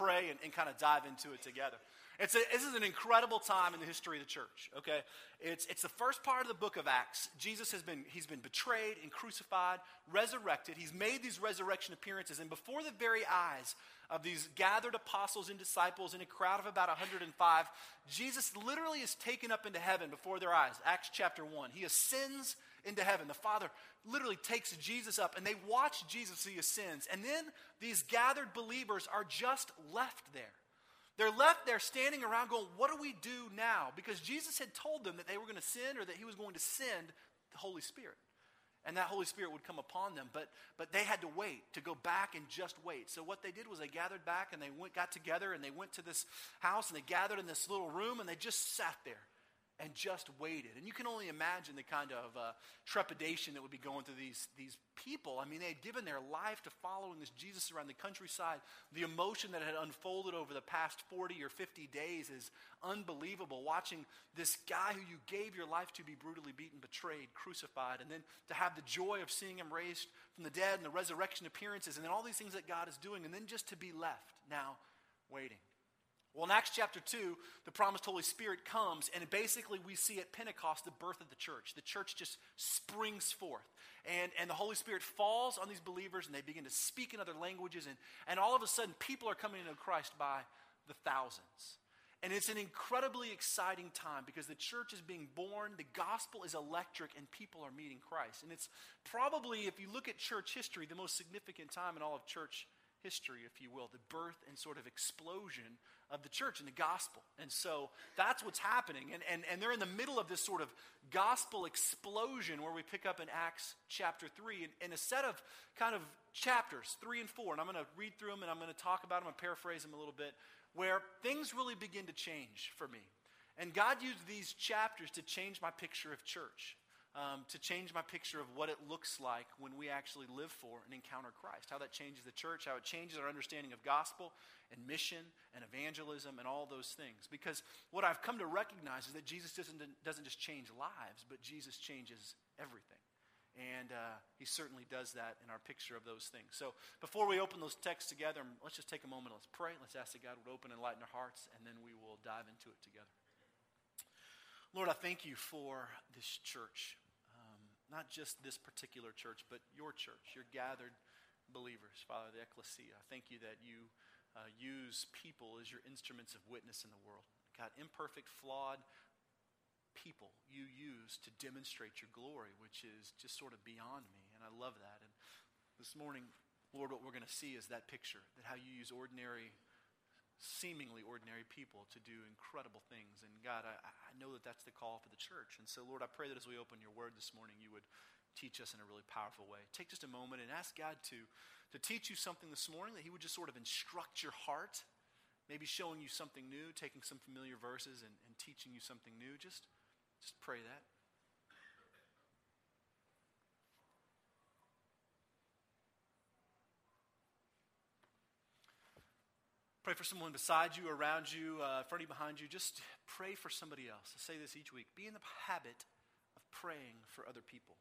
pray and, and kind of dive into it together. It's a, this is an incredible time in the history of the church, okay? It's, it's the first part of the book of Acts. Jesus has been, he's been betrayed and crucified, resurrected. He's made these resurrection appearances. And before the very eyes of these gathered apostles and disciples in a crowd of about 105, Jesus literally is taken up into heaven before their eyes. Acts chapter 1. He ascends into heaven. The Father literally takes Jesus up and they watch Jesus as he ascends. And then these gathered believers are just left there. They're left there standing around going, What do we do now? Because Jesus had told them that they were going to sin or that he was going to send the Holy Spirit. And that Holy Spirit would come upon them. But, but they had to wait, to go back and just wait. So what they did was they gathered back and they went, got together and they went to this house and they gathered in this little room and they just sat there and just waited. And you can only imagine the kind of uh, trepidation that would be going through these, these people. I mean, they had given their life to following this Jesus around the countryside. The emotion that had unfolded over the past 40 or 50 days is unbelievable. Watching this guy who you gave your life to be brutally beaten, betrayed, crucified, and then to have the joy of seeing him raised from the dead and the resurrection appearances, and then all these things that God is doing, and then just to be left now waiting. Well, in Acts chapter 2, the promised Holy Spirit comes, and basically we see at Pentecost the birth of the church. The church just springs forth. And, and the Holy Spirit falls on these believers, and they begin to speak in other languages. And, and all of a sudden, people are coming into Christ by the thousands. And it's an incredibly exciting time because the church is being born, the gospel is electric, and people are meeting Christ. And it's probably, if you look at church history, the most significant time in all of church history, if you will, the birth and sort of explosion of the church and the gospel. And so that's what's happening. And, and, and they're in the middle of this sort of gospel explosion where we pick up in Acts chapter 3 in, in a set of kind of chapters, 3 and 4. And I'm going to read through them and I'm going to talk about them and paraphrase them a little bit, where things really begin to change for me. And God used these chapters to change my picture of church um, to change my picture of what it looks like when we actually live for and encounter Christ. How that changes the church, how it changes our understanding of gospel and mission and evangelism and all those things. Because what I've come to recognize is that Jesus doesn't, doesn't just change lives, but Jesus changes everything. And uh, he certainly does that in our picture of those things. So before we open those texts together, let's just take a moment. Let's pray. Let's ask that God would open and lighten our hearts, and then we will dive into it together. Lord, I thank you for this church. Not just this particular church, but your church, your gathered believers, Father, the ecclesia. I thank you that you uh, use people as your instruments of witness in the world. God, imperfect, flawed people you use to demonstrate your glory, which is just sort of beyond me. And I love that. And this morning, Lord, what we're going to see is that picture that how you use ordinary seemingly ordinary people to do incredible things. And God, I, I, know that that's the call for the church. And so, Lord, I pray that as we open your word this morning, you would teach us in a really powerful way. Take just a moment and ask God to, to teach you something this morning, that He would just sort of instruct your heart, maybe showing you something new, taking some familiar verses and, and teaching you something new. Just, just pray that. Pray for someone beside you, around you, uh, in front of you, behind you. Just pray for somebody else. I say this each week. Be in the habit of praying for other people.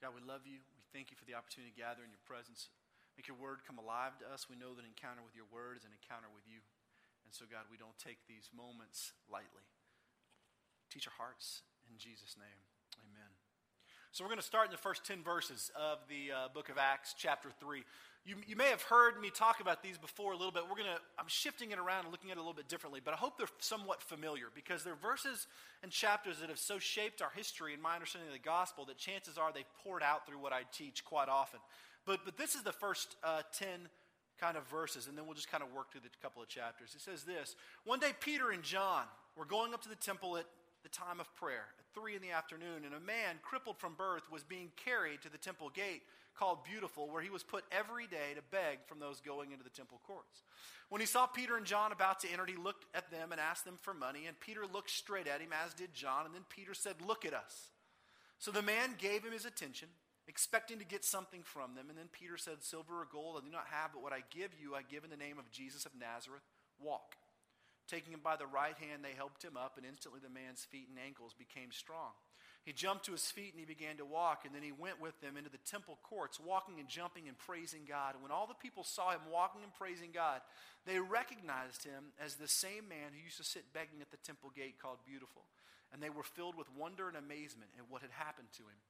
God, we love you. We thank you for the opportunity to gather in your presence. Make your word come alive to us. We know that an encounter with your word is an encounter with you. And so, God, we don't take these moments lightly. Teach our hearts in Jesus' name. So we're going to start in the first 10 verses of the uh, book of Acts, chapter 3. You, you may have heard me talk about these before a little bit. We're going to, I'm shifting it around and looking at it a little bit differently, but I hope they're somewhat familiar because they're verses and chapters that have so shaped our history and my understanding of the gospel that chances are they've poured out through what I teach quite often. But, but this is the first uh, 10 kind of verses, and then we'll just kind of work through the couple of chapters. It says this One day, Peter and John were going up to the temple at the time of prayer, at three in the afternoon, and a man crippled from birth was being carried to the temple gate called Beautiful, where he was put every day to beg from those going into the temple courts. When he saw Peter and John about to enter, he looked at them and asked them for money, and Peter looked straight at him, as did John, and then Peter said, Look at us. So the man gave him his attention, expecting to get something from them, and then Peter said, Silver or gold I do not have, but what I give you, I give in the name of Jesus of Nazareth. Walk. Taking him by the right hand, they helped him up, and instantly the man's feet and ankles became strong. He jumped to his feet and he began to walk, and then he went with them into the temple courts, walking and jumping and praising God. And when all the people saw him walking and praising God, they recognized him as the same man who used to sit begging at the temple gate called Beautiful. And they were filled with wonder and amazement at what had happened to him.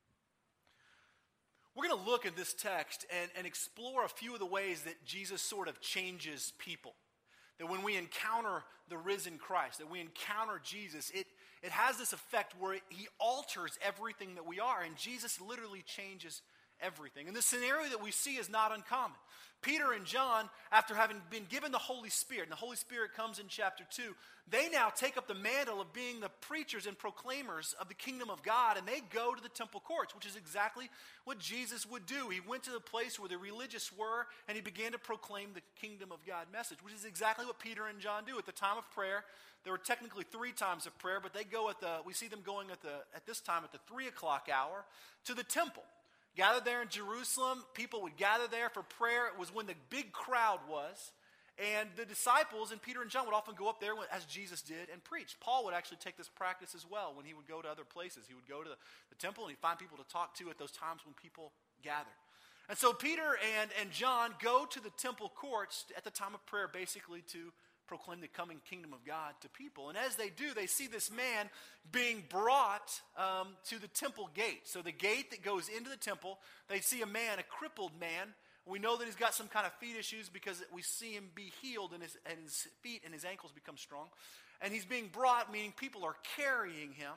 We're going to look at this text and, and explore a few of the ways that Jesus sort of changes people. That when we encounter the risen Christ, that we encounter Jesus, it, it has this effect where he alters everything that we are, and Jesus literally changes everything. And the scenario that we see is not uncommon. Peter and John, after having been given the Holy Spirit, and the Holy Spirit comes in chapter 2, they now take up the mantle of being the preachers and proclaimers of the kingdom of God, and they go to the temple courts, which is exactly what Jesus would do. He went to the place where the religious were, and he began to proclaim the kingdom of God message, which is exactly what Peter and John do. At the time of prayer, there were technically three times of prayer, but they go at the, we see them going at, the, at this time at the three o'clock hour to the temple. Gathered there in Jerusalem, people would gather there for prayer. It was when the big crowd was. And the disciples and Peter and John would often go up there as Jesus did and preach. Paul would actually take this practice as well when he would go to other places. He would go to the, the temple and he'd find people to talk to at those times when people gathered. And so Peter and, and John go to the temple courts at the time of prayer basically to proclaim the coming kingdom of God to people. And as they do, they see this man being brought um, to the temple gate. So, the gate that goes into the temple, they see a man, a crippled man. We know that he's got some kind of feet issues because we see him be healed and his, and his feet and his ankles become strong. And he's being brought, meaning people are carrying him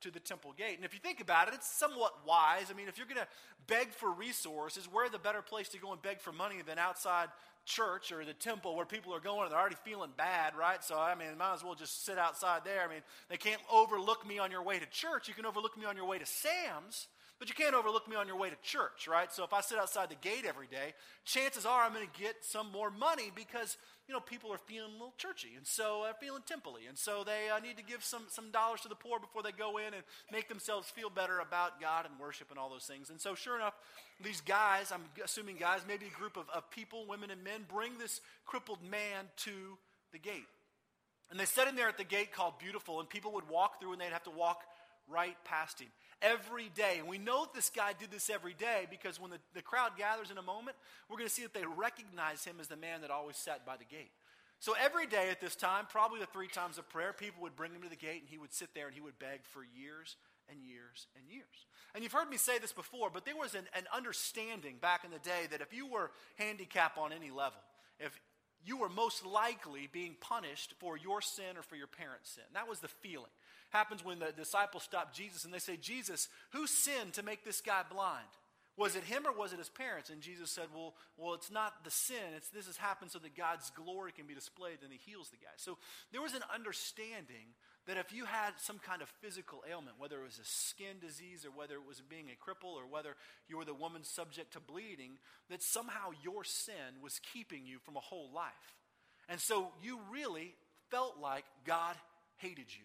to the temple gate. And if you think about it, it's somewhat wise. I mean, if you're going to beg for resources, where the better place to go and beg for money than outside church or the temple where people are going and they're already feeling bad, right? So, I mean, might as well just sit outside there. I mean, they can't overlook me on your way to church. You can overlook me on your way to Sam's, but you can't overlook me on your way to church, right? So, if I sit outside the gate every day, chances are I'm going to get some more money because you know, people are feeling a little churchy, and so uh, feeling templey, and so they uh, need to give some, some dollars to the poor before they go in and make themselves feel better about God and worship and all those things. And so, sure enough, these guys, I'm assuming guys, maybe a group of, of people, women and men, bring this crippled man to the gate. And they set him there at the gate called Beautiful, and people would walk through and they'd have to walk right past him every day. And we know this guy did this every day because when the, the crowd gathers in a moment, we're going to see that they recognize him as the man that always sat by the gate. So every day at this time, probably the three times of prayer, people would bring him to the gate and he would sit there and he would beg for years and years and years. And you've heard me say this before, but there was an, an understanding back in the day that if you were handicapped on any level, if you were most likely being punished for your sin or for your parents' sin. That was the feeling happens when the disciples stop Jesus and they say, Jesus, who sinned to make this guy blind? Was it him or was it his parents? And Jesus said, Well, well it's not the sin. It's, this has happened so that God's glory can be displayed, and he heals the guy. So there was an understanding that if you had some kind of physical ailment, whether it was a skin disease or whether it was being a cripple or whether you were the woman subject to bleeding, that somehow your sin was keeping you from a whole life. And so you really felt like God hated you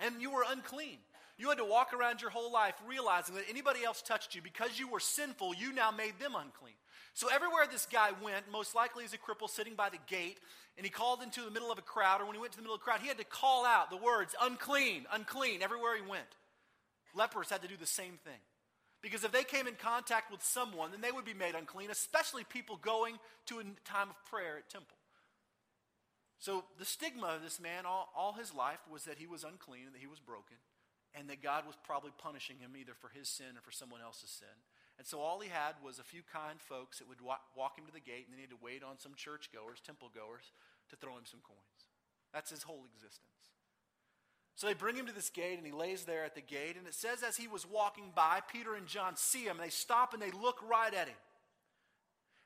and you were unclean. You had to walk around your whole life realizing that anybody else touched you because you were sinful, you now made them unclean. So everywhere this guy went, most likely as a cripple sitting by the gate, and he called into the middle of a crowd, or when he went to the middle of the crowd, he had to call out the words unclean, unclean, everywhere he went. Lepers had to do the same thing. Because if they came in contact with someone, then they would be made unclean, especially people going to a time of prayer at temple. So the stigma of this man all, all his life was that he was unclean and that he was broken, and that God was probably punishing him either for his sin or for someone else's sin. And so all he had was a few kind folks that would walk, walk him to the gate, and then he had to wait on some churchgoers, temple goers, to throw him some coins. That's his whole existence. So they bring him to this gate, and he lays there at the gate. And it says, as he was walking by, Peter and John see him, and they stop and they look right at him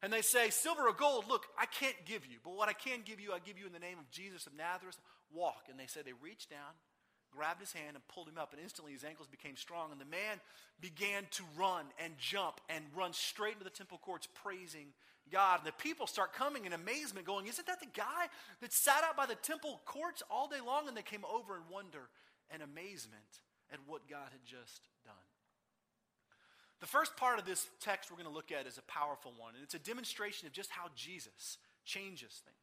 and they say, Silver or gold, look, I can't give you, but what I can give you, I give you in the name of Jesus of Nazareth. Walk. And they say they reached down, grabbed his hand, and pulled him up, and instantly his ankles became strong. And the man began to run and jump and run straight into the temple courts, praising God. And the people start coming in amazement, going, Isn't that the guy that sat out by the temple courts all day long? And they came over in wonder and amazement at what God had just done. The first part of this text we're going to look at is a powerful one, and it's a demonstration of just how Jesus changes things.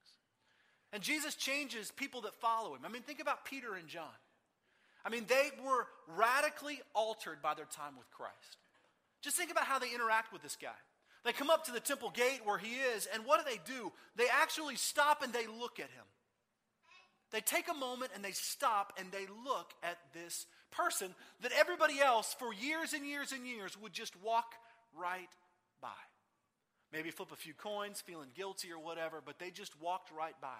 And Jesus changes people that follow him. I mean, think about Peter and John. I mean, they were radically altered by their time with Christ. Just think about how they interact with this guy. They come up to the temple gate where he is, and what do they do? They actually stop and they look at him. They take a moment and they stop and they look at this person that everybody else for years and years and years would just walk right by. Maybe flip a few coins, feeling guilty or whatever, but they just walked right by.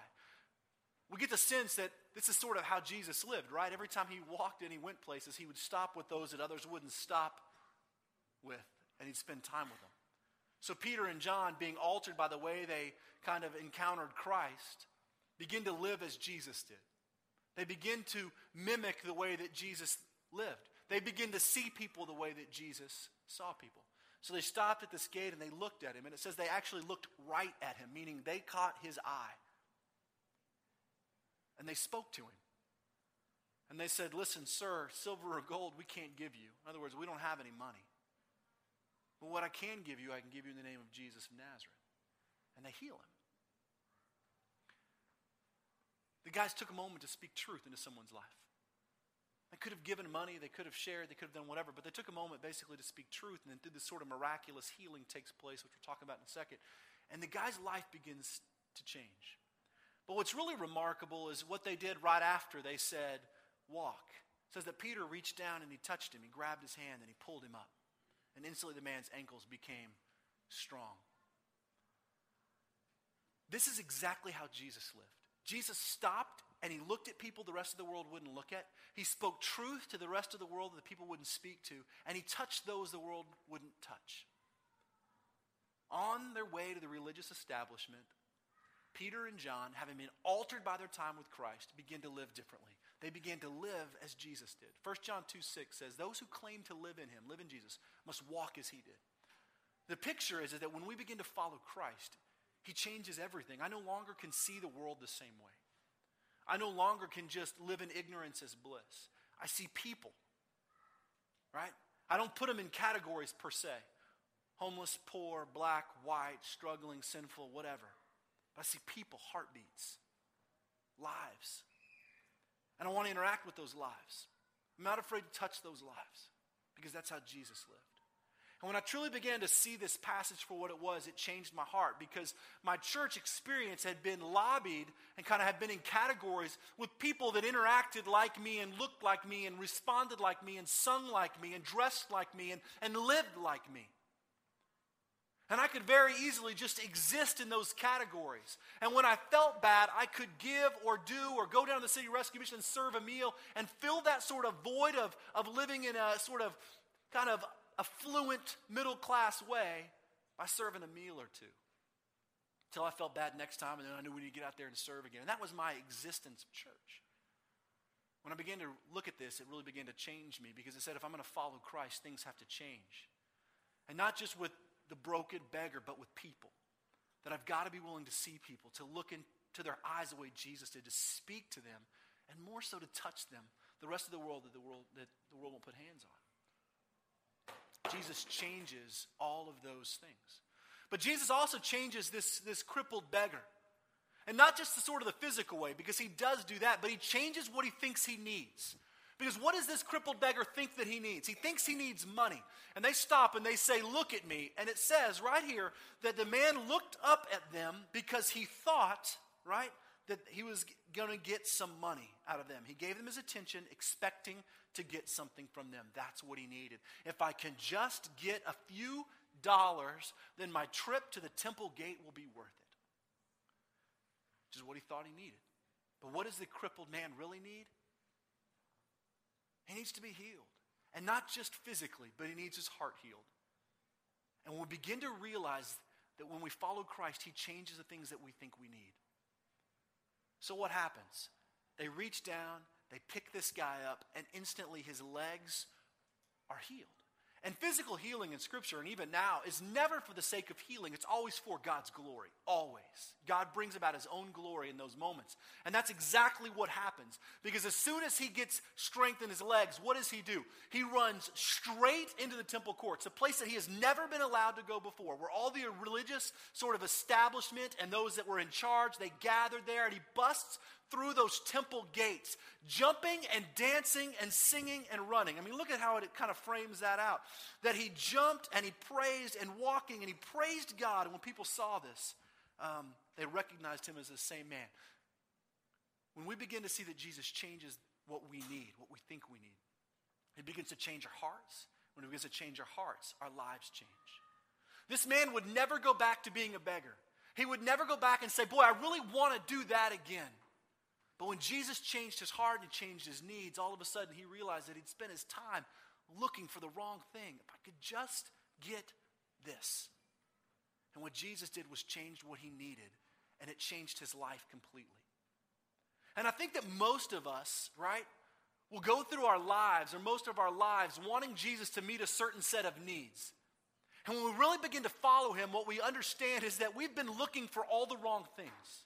We get the sense that this is sort of how Jesus lived, right? Every time he walked and he went places, he would stop with those that others wouldn't stop with, and he'd spend time with them. So Peter and John, being altered by the way they kind of encountered Christ, begin to live as Jesus did. They begin to mimic the way that Jesus lived. They begin to see people the way that Jesus saw people. So they stopped at this gate and they looked at him. And it says they actually looked right at him, meaning they caught his eye. And they spoke to him. And they said, Listen, sir, silver or gold we can't give you. In other words, we don't have any money. But what I can give you, I can give you in the name of Jesus of Nazareth. And they heal him. The guys took a moment to speak truth into someone's life. They could have given money, they could have shared, they could have done whatever, but they took a moment basically to speak truth, and then through this sort of miraculous healing takes place, which we'll talk about in a second. And the guy's life begins to change. But what's really remarkable is what they did right after they said, Walk. It says that Peter reached down and he touched him, he grabbed his hand, and he pulled him up. And instantly the man's ankles became strong. This is exactly how Jesus lived. Jesus stopped and he looked at people the rest of the world wouldn't look at. He spoke truth to the rest of the world that the people wouldn't speak to. And he touched those the world wouldn't touch. On their way to the religious establishment, Peter and John, having been altered by their time with Christ, began to live differently. They began to live as Jesus did. 1 John 2 6 says, Those who claim to live in him, live in Jesus, must walk as he did. The picture is, is that when we begin to follow Christ, he changes everything. I no longer can see the world the same way. I no longer can just live in ignorance as bliss. I see people, right? I don't put them in categories per se homeless, poor, black, white, struggling, sinful, whatever. But I see people, heartbeats, lives. And I want to interact with those lives. I'm not afraid to touch those lives because that's how Jesus lived. And when I truly began to see this passage for what it was, it changed my heart because my church experience had been lobbied and kind of had been in categories with people that interacted like me and looked like me and responded like me and sung like me and dressed like me and, and lived like me. And I could very easily just exist in those categories. And when I felt bad, I could give or do or go down to the city rescue mission and serve a meal and fill that sort of void of, of living in a sort of kind of affluent, middle class way by serving a meal or two. Until I felt bad next time, and then I knew we need to get out there and serve again. And that was my existence of church. When I began to look at this, it really began to change me because it said if I'm going to follow Christ, things have to change. And not just with the broken beggar, but with people. That I've got to be willing to see people, to look into their eyes the way Jesus did, to speak to them, and more so to touch them, the rest of the world that the world, that the world won't put hands on. Jesus changes all of those things. But Jesus also changes this, this crippled beggar. And not just the sort of the physical way, because he does do that, but he changes what he thinks he needs. Because what does this crippled beggar think that he needs? He thinks he needs money. And they stop and they say, Look at me. And it says right here that the man looked up at them because he thought, right, that he was going to get some money out of them. He gave them his attention, expecting to get something from them. That's what he needed. If I can just get a few dollars, then my trip to the temple gate will be worth it. Which is what he thought he needed. But what does the crippled man really need? He needs to be healed. And not just physically, but he needs his heart healed. And we begin to realize that when we follow Christ, he changes the things that we think we need. So what happens? They reach down, they pick this guy up, and instantly his legs are healed. And physical healing in Scripture, and even now, is never for the sake of healing. It's always for God's glory. Always. God brings about His own glory in those moments. And that's exactly what happened. Happens. Because as soon as he gets strength in his legs, what does he do? He runs straight into the temple courts, a place that he has never been allowed to go before, where all the religious sort of establishment and those that were in charge, they gathered there, and he busts through those temple gates, jumping and dancing and singing and running. I mean, look at how it kind of frames that out. That he jumped and he praised and walking and he praised God. And when people saw this, um, they recognized him as the same man. When we begin to see that Jesus changes what we need, what we think we need, it begins to change our hearts. When it begins to change our hearts, our lives change. This man would never go back to being a beggar. He would never go back and say, Boy, I really want to do that again. But when Jesus changed his heart and changed his needs, all of a sudden he realized that he'd spent his time looking for the wrong thing. If I could just get this. And what Jesus did was change what he needed, and it changed his life completely. And I think that most of us, right, will go through our lives, or most of our lives, wanting Jesus to meet a certain set of needs. And when we really begin to follow him, what we understand is that we've been looking for all the wrong things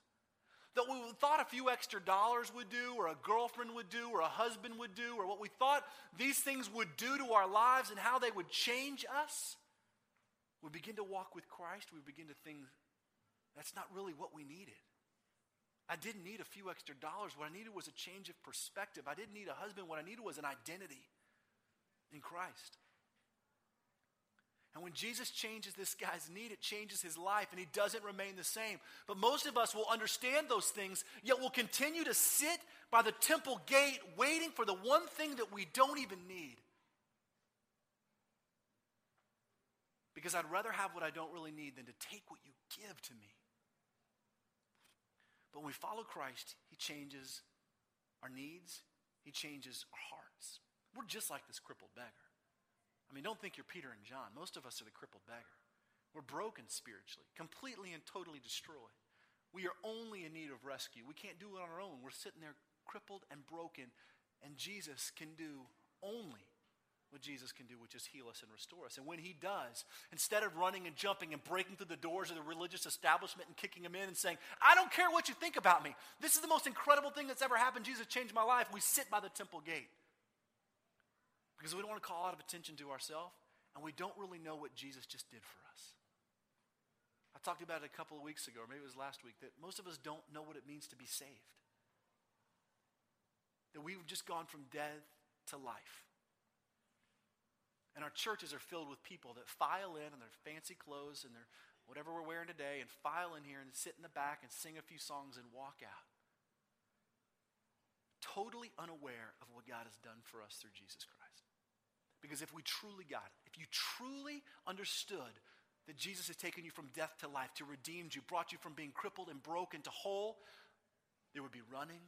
that we thought a few extra dollars would do, or a girlfriend would do, or a husband would do, or what we thought these things would do to our lives and how they would change us, we begin to walk with Christ, we begin to think that's not really what we needed. I didn't need a few extra dollars. What I needed was a change of perspective. I didn't need a husband. What I needed was an identity in Christ. And when Jesus changes this guy's need, it changes his life and he doesn't remain the same. But most of us will understand those things, yet will continue to sit by the temple gate waiting for the one thing that we don't even need. Because I'd rather have what I don't really need than to take what you give to me. But when we follow Christ, he changes our needs, he changes our hearts. We're just like this crippled beggar. I mean, don't think you're Peter and John. Most of us are the crippled beggar. We're broken spiritually, completely and totally destroyed. We are only in need of rescue. We can't do it on our own. We're sitting there crippled and broken, and Jesus can do only what Jesus can do, which is heal us and restore us. And when He does, instead of running and jumping and breaking through the doors of the religious establishment and kicking them in and saying, I don't care what you think about me, this is the most incredible thing that's ever happened, Jesus changed my life, we sit by the temple gate because we don't want to call out of attention to ourselves, and we don't really know what Jesus just did for us. I talked about it a couple of weeks ago, or maybe it was last week, that most of us don't know what it means to be saved. That we've just gone from death to life. And our churches are filled with people that file in in their fancy clothes and their whatever we're wearing today and file in here and sit in the back and sing a few songs and walk out. Totally unaware of what God has done for us through Jesus Christ. Because if we truly got it, if you truly understood that Jesus has taken you from death to life, to redeemed you, brought you from being crippled and broken to whole, there would be running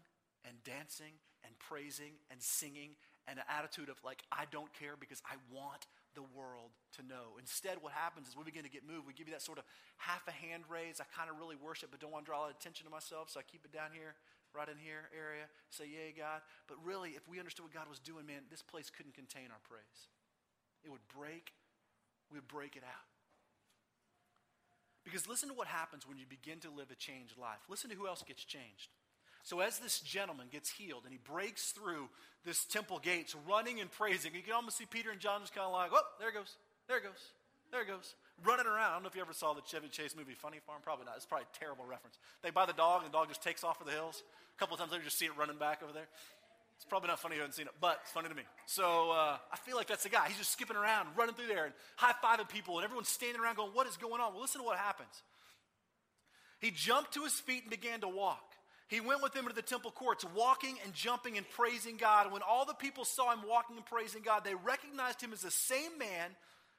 and dancing and praising and singing and an attitude of like, I don't care because I want the world to know. Instead, what happens is we begin to get moved. We give you that sort of half a hand raise. I kind of really worship, but don't want to draw a lot of attention to myself, so I keep it down here, right in here area. Say, Yay, God. But really, if we understood what God was doing, man, this place couldn't contain our praise. It would break, we would break it out. Because listen to what happens when you begin to live a changed life. Listen to who else gets changed. So, as this gentleman gets healed and he breaks through this temple gates, running and praising, you can almost see Peter and John just kind of like, oh, there it goes, there it goes, there it goes, running around. I don't know if you ever saw the Chevy Chase movie Funny Farm. Probably not. It's probably a terrible reference. They buy the dog, and the dog just takes off for the hills. A couple of times later, you just see it running back over there. It's probably not funny if you haven't seen it, but it's funny to me. So uh, I feel like that's the guy. He's just skipping around, running through there, and high fiving people, and everyone's standing around going, What is going on? Well, listen to what happens. He jumped to his feet and began to walk. He went with them into the temple courts, walking and jumping and praising God. And when all the people saw him walking and praising God, they recognized him as the same man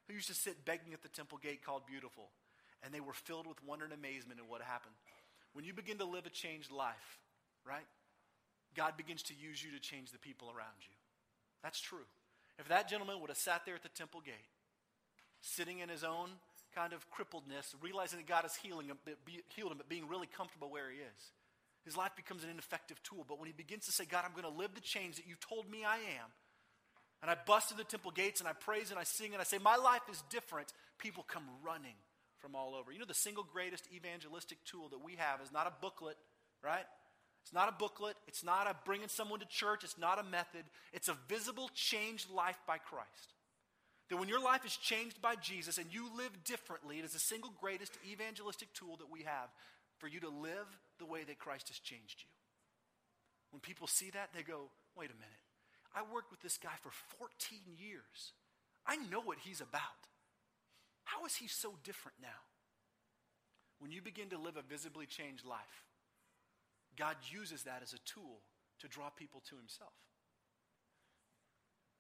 who used to sit begging at the temple gate called Beautiful. And they were filled with wonder and amazement at what happened. When you begin to live a changed life, right? God begins to use you to change the people around you. That's true. If that gentleman would have sat there at the temple gate, sitting in his own kind of crippledness, realizing that God is healing him, healed him, but being really comfortable where he is, his life becomes an ineffective tool. But when he begins to say, God, I'm going to live the change that you told me I am, and I bust through the temple gates and I praise and I sing and I say, My life is different, people come running from all over. You know, the single greatest evangelistic tool that we have is not a booklet, right? It's not a booklet. It's not a bringing someone to church. It's not a method. It's a visible, changed life by Christ. That when your life is changed by Jesus and you live differently, it is the single greatest evangelistic tool that we have for you to live the way that Christ has changed you. When people see that, they go, wait a minute. I worked with this guy for 14 years. I know what he's about. How is he so different now? When you begin to live a visibly changed life, God uses that as a tool to draw people to himself.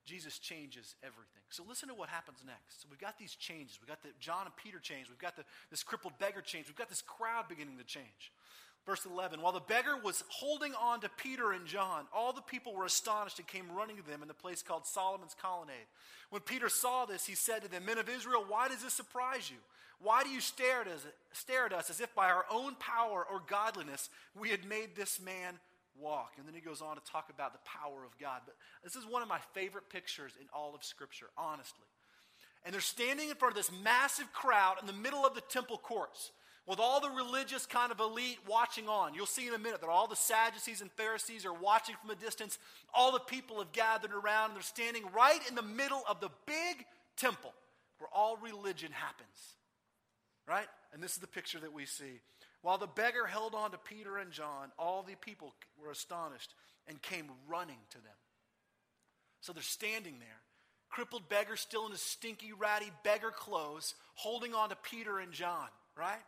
Jesus changes everything. So listen to what happens next. So we've got these changes. We've got the John and Peter change. We've got the, this crippled beggar change. We've got this crowd beginning to change. Verse 11 While the beggar was holding on to Peter and John, all the people were astonished and came running to them in the place called Solomon's Colonnade. When Peter saw this, he said to them, Men of Israel, why does this surprise you? Why do you stare at us, stare at us as if by our own power or godliness we had made this man walk. And then he goes on to talk about the power of God. But this is one of my favorite pictures in all of Scripture, honestly. And they're standing in front of this massive crowd in the middle of the temple courts with all the religious kind of elite watching on. You'll see in a minute that all the Sadducees and Pharisees are watching from a distance. All the people have gathered around and they're standing right in the middle of the big temple where all religion happens. Right? And this is the picture that we see. While the beggar held on to Peter and John, all the people were astonished and came running to them. So they're standing there, crippled beggar still in his stinky, ratty beggar clothes, holding on to Peter and John, right?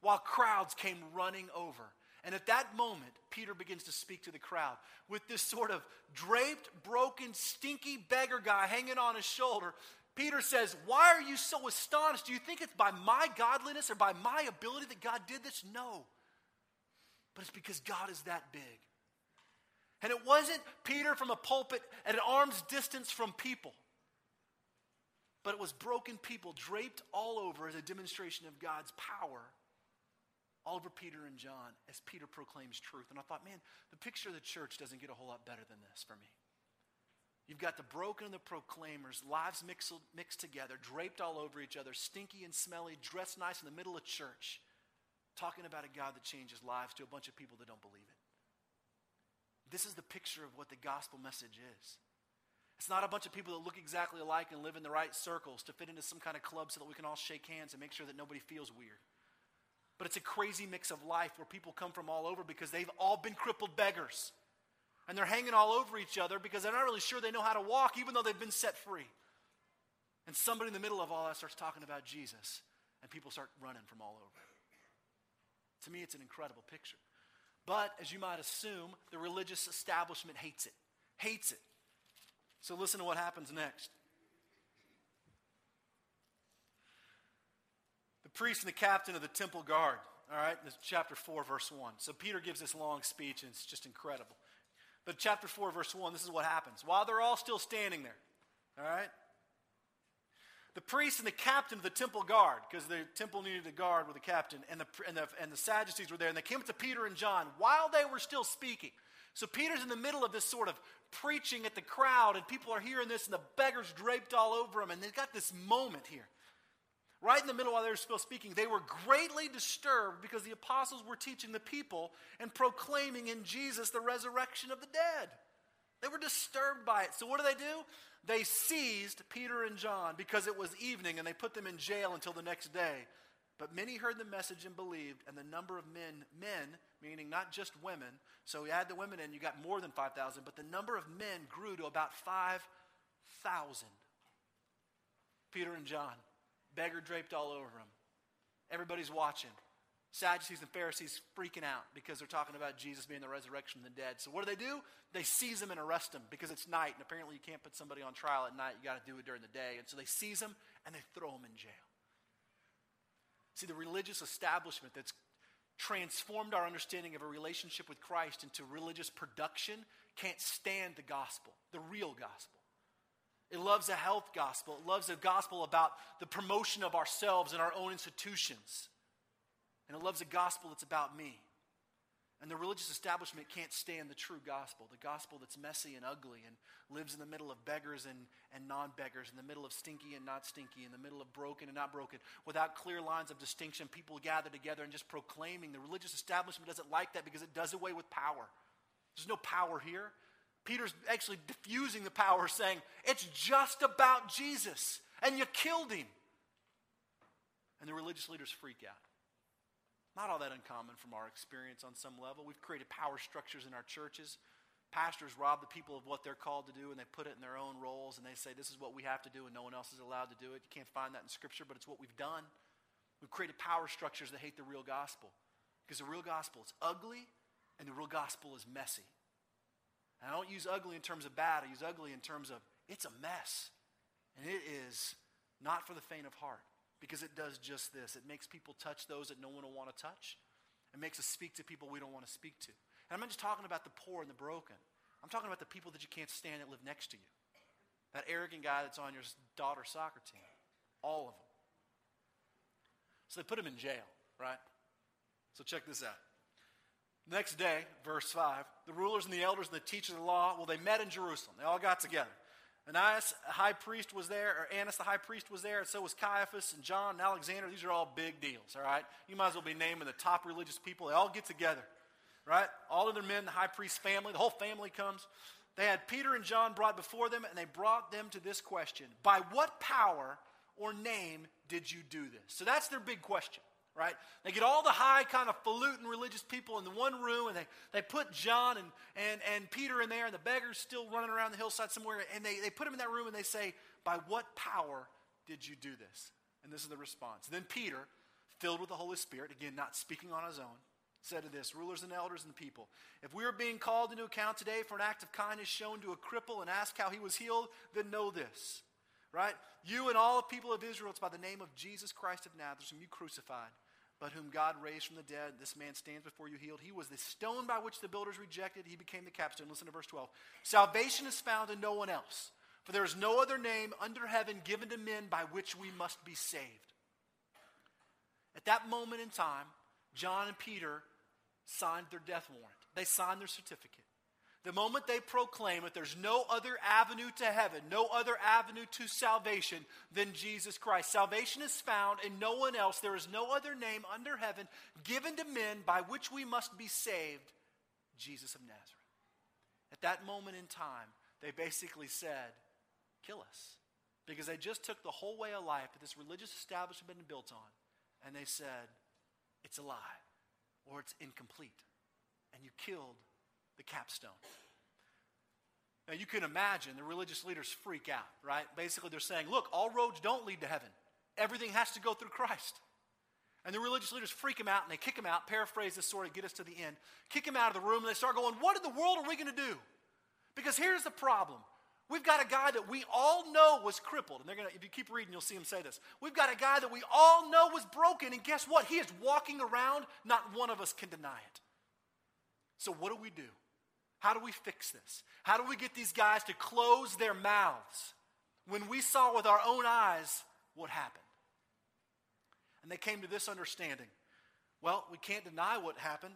While crowds came running over. And at that moment, Peter begins to speak to the crowd with this sort of draped, broken, stinky beggar guy hanging on his shoulder. Peter says, Why are you so astonished? Do you think it's by my godliness or by my ability that God did this? No. But it's because God is that big. And it wasn't Peter from a pulpit at an arm's distance from people, but it was broken people draped all over as a demonstration of God's power all over Peter and John as Peter proclaims truth. And I thought, man, the picture of the church doesn't get a whole lot better than this for me. You've got the broken and the proclaimers, lives mixed, mixed together, draped all over each other, stinky and smelly, dressed nice in the middle of church, talking about a God that changes lives to a bunch of people that don't believe it. This is the picture of what the gospel message is. It's not a bunch of people that look exactly alike and live in the right circles to fit into some kind of club so that we can all shake hands and make sure that nobody feels weird. But it's a crazy mix of life where people come from all over because they've all been crippled beggars and they're hanging all over each other because they're not really sure they know how to walk, even though they've been set free. And somebody in the middle of all that starts talking about Jesus, and people start running from all over. To me, it's an incredible picture. But as you might assume, the religious establishment hates it, hates it. So listen to what happens next. Priest and the captain of the temple guard, all right, this chapter 4, verse 1. So Peter gives this long speech, and it's just incredible. But chapter 4, verse 1, this is what happens. While they're all still standing there, all right? The priest and the captain of the temple guard, because the temple needed a guard with a captain, and the, and, the, and the Sadducees were there, and they came up to Peter and John while they were still speaking. So Peter's in the middle of this sort of preaching at the crowd, and people are hearing this, and the beggars draped all over him, and they've got this moment here right in the middle while they were still speaking, they were greatly disturbed because the apostles were teaching the people and proclaiming in Jesus the resurrection of the dead. They were disturbed by it. So, what do they do? They seized Peter and John because it was evening and they put them in jail until the next day. But many heard the message and believed, and the number of men, men, meaning not just women, so you add the women in, you got more than 5,000, but the number of men grew to about 5,000. Peter and John beggar draped all over him. Everybody's watching. Sadducees and Pharisees freaking out because they're talking about Jesus being the resurrection of the dead. So what do they do? They seize him and arrest him because it's night, and apparently you can't put somebody on trial at night. You got to do it during the day. And so they seize him and they throw him in jail. See, the religious establishment that's transformed our understanding of a relationship with Christ into religious production can't stand the gospel, the real gospel. It loves a health gospel. It loves a gospel about the promotion of ourselves and our own institutions. And it loves a gospel that's about me. And the religious establishment can't stand the true gospel, the gospel that's messy and ugly and lives in the middle of beggars and, and non beggars, in the middle of stinky and not stinky, in the middle of broken and not broken. Without clear lines of distinction, people gather together and just proclaiming. The religious establishment doesn't like that because it does away with power. There's no power here. Peter's actually diffusing the power, saying, It's just about Jesus, and you killed him. And the religious leaders freak out. Not all that uncommon from our experience on some level. We've created power structures in our churches. Pastors rob the people of what they're called to do and they put it in their own roles and they say, This is what we have to do and no one else is allowed to do it. You can't find that in Scripture, but it's what we've done. We've created power structures that hate the real gospel because the real gospel is ugly and the real gospel is messy. And I don't use ugly in terms of bad, I use ugly in terms of it's a mess. And it is not for the faint of heart because it does just this it makes people touch those that no one will want to touch. It makes us speak to people we don't want to speak to. And I'm not just talking about the poor and the broken, I'm talking about the people that you can't stand that live next to you. That arrogant guy that's on your daughter's soccer team. All of them. So they put him in jail, right? So check this out. Next day, verse 5, the rulers and the elders and the teachers of the law, well, they met in Jerusalem. They all got together. Ananias, the high priest, was there, or Annas, the high priest, was there, and so was Caiaphas and John and Alexander. These are all big deals, all right? You might as well be naming the top religious people. They all get together, right? All of their men, the high priest's family, the whole family comes. They had Peter and John brought before them, and they brought them to this question By what power or name did you do this? So that's their big question right? They get all the high kind of falutin religious people in the one room, and they, they put John and, and, and Peter in there, and the beggar's still running around the hillside somewhere, and they, they put him in that room and they say, By what power did you do this? And this is the response. Then Peter, filled with the Holy Spirit, again, not speaking on his own, said to this rulers and elders and the people, If we are being called into account today for an act of kindness shown to a cripple and ask how he was healed, then know this. Right? You and all the people of Israel, it's by the name of Jesus Christ of Nazareth, whom you crucified but whom God raised from the dead. This man stands before you healed. He was the stone by which the builders rejected. He became the capstone. Listen to verse 12. Salvation is found in no one else, for there is no other name under heaven given to men by which we must be saved. At that moment in time, John and Peter signed their death warrant, they signed their certificate. The moment they proclaim that there's no other avenue to heaven, no other avenue to salvation than Jesus Christ. Salvation is found in no one else. There is no other name under heaven given to men by which we must be saved, Jesus of Nazareth. At that moment in time, they basically said, Kill us. Because they just took the whole way of life that this religious establishment had been built on, and they said, It's a lie, or it's incomplete. And you killed the capstone. Now, you can imagine the religious leaders freak out, right? Basically, they're saying, look, all roads don't lead to heaven. Everything has to go through Christ. And the religious leaders freak him out and they kick him out, paraphrase this sort of get us to the end, kick him out of the room, and they start going, What in the world are we going to do? Because here's the problem. We've got a guy that we all know was crippled. And they're gonna, if you keep reading, you'll see him say this. We've got a guy that we all know was broken, and guess what? He is walking around, not one of us can deny it. So what do we do? How do we fix this? How do we get these guys to close their mouths when we saw with our own eyes what happened? And they came to this understanding. Well, we can't deny what happened,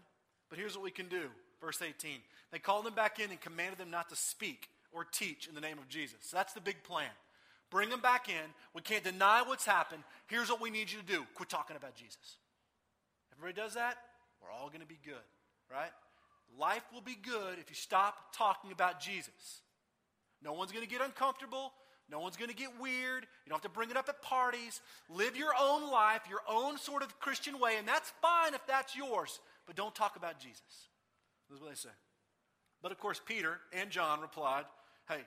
but here's what we can do. Verse 18. They called them back in and commanded them not to speak or teach in the name of Jesus. So that's the big plan. Bring them back in. We can't deny what's happened. Here's what we need you to do quit talking about Jesus. Everybody does that? We're all going to be good, right? Life will be good if you stop talking about Jesus. No one's going to get uncomfortable. No one's going to get weird. You don't have to bring it up at parties. Live your own life, your own sort of Christian way, and that's fine if that's yours, but don't talk about Jesus. That's what they say. But of course, Peter and John replied, Hey,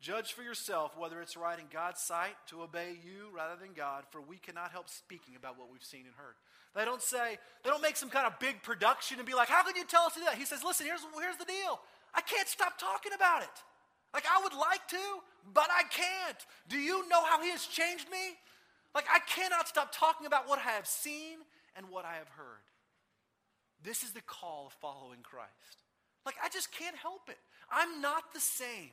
judge for yourself whether it's right in God's sight to obey you rather than God, for we cannot help speaking about what we've seen and heard. They don't say, they don't make some kind of big production and be like, how can you tell us to do that? He says, listen, here's, here's the deal. I can't stop talking about it. Like, I would like to, but I can't. Do you know how he has changed me? Like, I cannot stop talking about what I have seen and what I have heard. This is the call of following Christ. Like, I just can't help it. I'm not the same.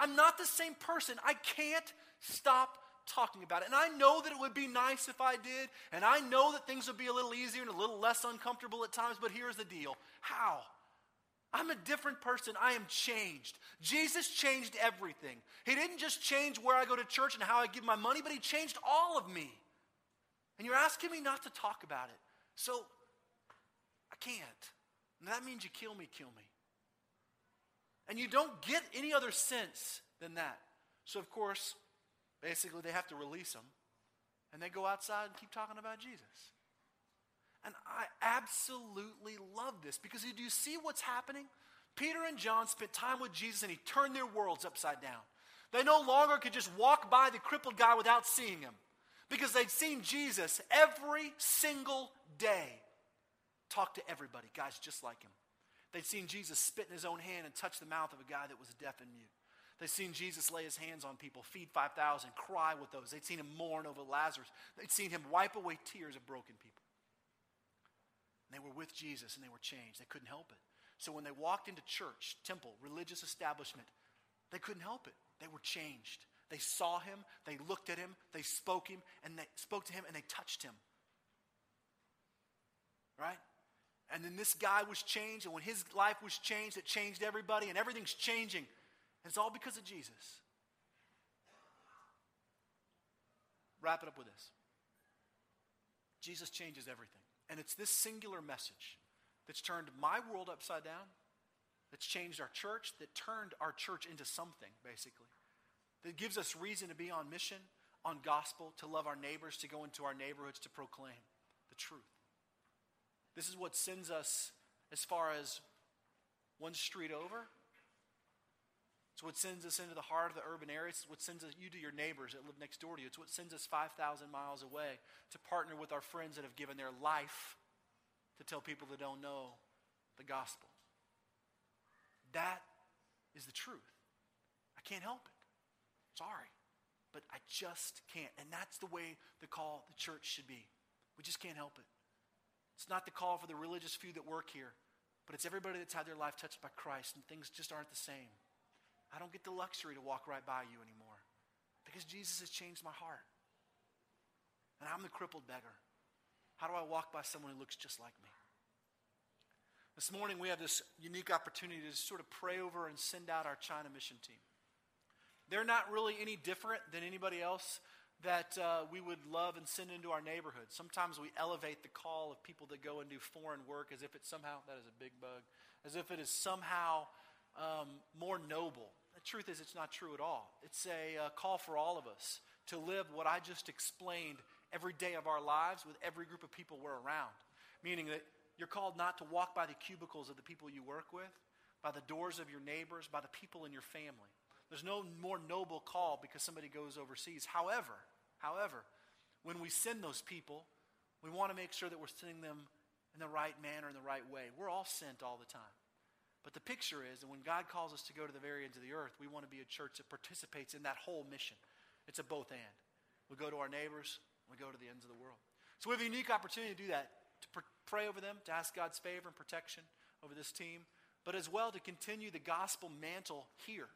I'm not the same person. I can't stop talking about it. And I know that it would be nice if I did, and I know that things would be a little easier and a little less uncomfortable at times, but here's the deal how? I'm a different person. I am changed. Jesus changed everything. He didn't just change where I go to church and how I give my money, but He changed all of me. And you're asking me not to talk about it. So I can't. And that means you kill me, kill me. And you don't get any other sense than that. So, of course, basically they have to release them. And they go outside and keep talking about Jesus. And I absolutely love this because do you see what's happening? Peter and John spent time with Jesus and he turned their worlds upside down. They no longer could just walk by the crippled guy without seeing him because they'd seen Jesus every single day talk to everybody, guys just like him. They'd seen Jesus spit in his own hand and touch the mouth of a guy that was deaf and mute. They'd seen Jesus lay his hands on people, feed 5,000, cry with those. They'd seen him mourn over Lazarus. They'd seen him wipe away tears of broken people. And they were with Jesus and they were changed. They couldn't help it. So when they walked into church, temple, religious establishment, they couldn't help it. They were changed. They saw him, they looked at him, they spoke him, and they spoke to him and they touched him. Right? And then this guy was changed, and when his life was changed, it changed everybody, and everything's changing. And it's all because of Jesus. Wrap it up with this Jesus changes everything. And it's this singular message that's turned my world upside down, that's changed our church, that turned our church into something, basically, that gives us reason to be on mission, on gospel, to love our neighbors, to go into our neighborhoods to proclaim the truth. This is what sends us as far as one street over. It's what sends us into the heart of the urban areas. It's what sends us, you to your neighbors that live next door to you. It's what sends us 5,000 miles away to partner with our friends that have given their life to tell people that don't know the gospel. That is the truth. I can't help it. Sorry. But I just can't. And that's the way the call the church should be. We just can't help it. It's not the call for the religious few that work here, but it's everybody that's had their life touched by Christ and things just aren't the same. I don't get the luxury to walk right by you anymore because Jesus has changed my heart. And I'm the crippled beggar. How do I walk by someone who looks just like me? This morning, we have this unique opportunity to sort of pray over and send out our China mission team. They're not really any different than anybody else that uh, we would love and send into our neighborhood. Sometimes we elevate the call of people that go and do foreign work as if it's somehow, that is a big bug, as if it is somehow um, more noble. The truth is, it's not true at all. It's a uh, call for all of us to live what I just explained every day of our lives with every group of people we're around. Meaning that you're called not to walk by the cubicles of the people you work with, by the doors of your neighbors, by the people in your family. There's no more noble call because somebody goes overseas. However, however, when we send those people, we want to make sure that we're sending them in the right manner, in the right way. We're all sent all the time. But the picture is that when God calls us to go to the very ends of the earth, we want to be a church that participates in that whole mission. It's a both and. We go to our neighbors, we go to the ends of the world. So we have a unique opportunity to do that, to pr- pray over them, to ask God's favor and protection over this team, but as well to continue the gospel mantle here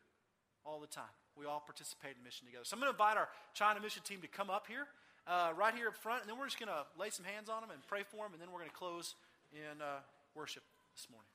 all the time. We all participate in mission together. So I'm going to invite our China mission team to come up here, uh, right here up front, and then we're just going to lay some hands on them and pray for them, and then we're going to close in uh, worship this morning.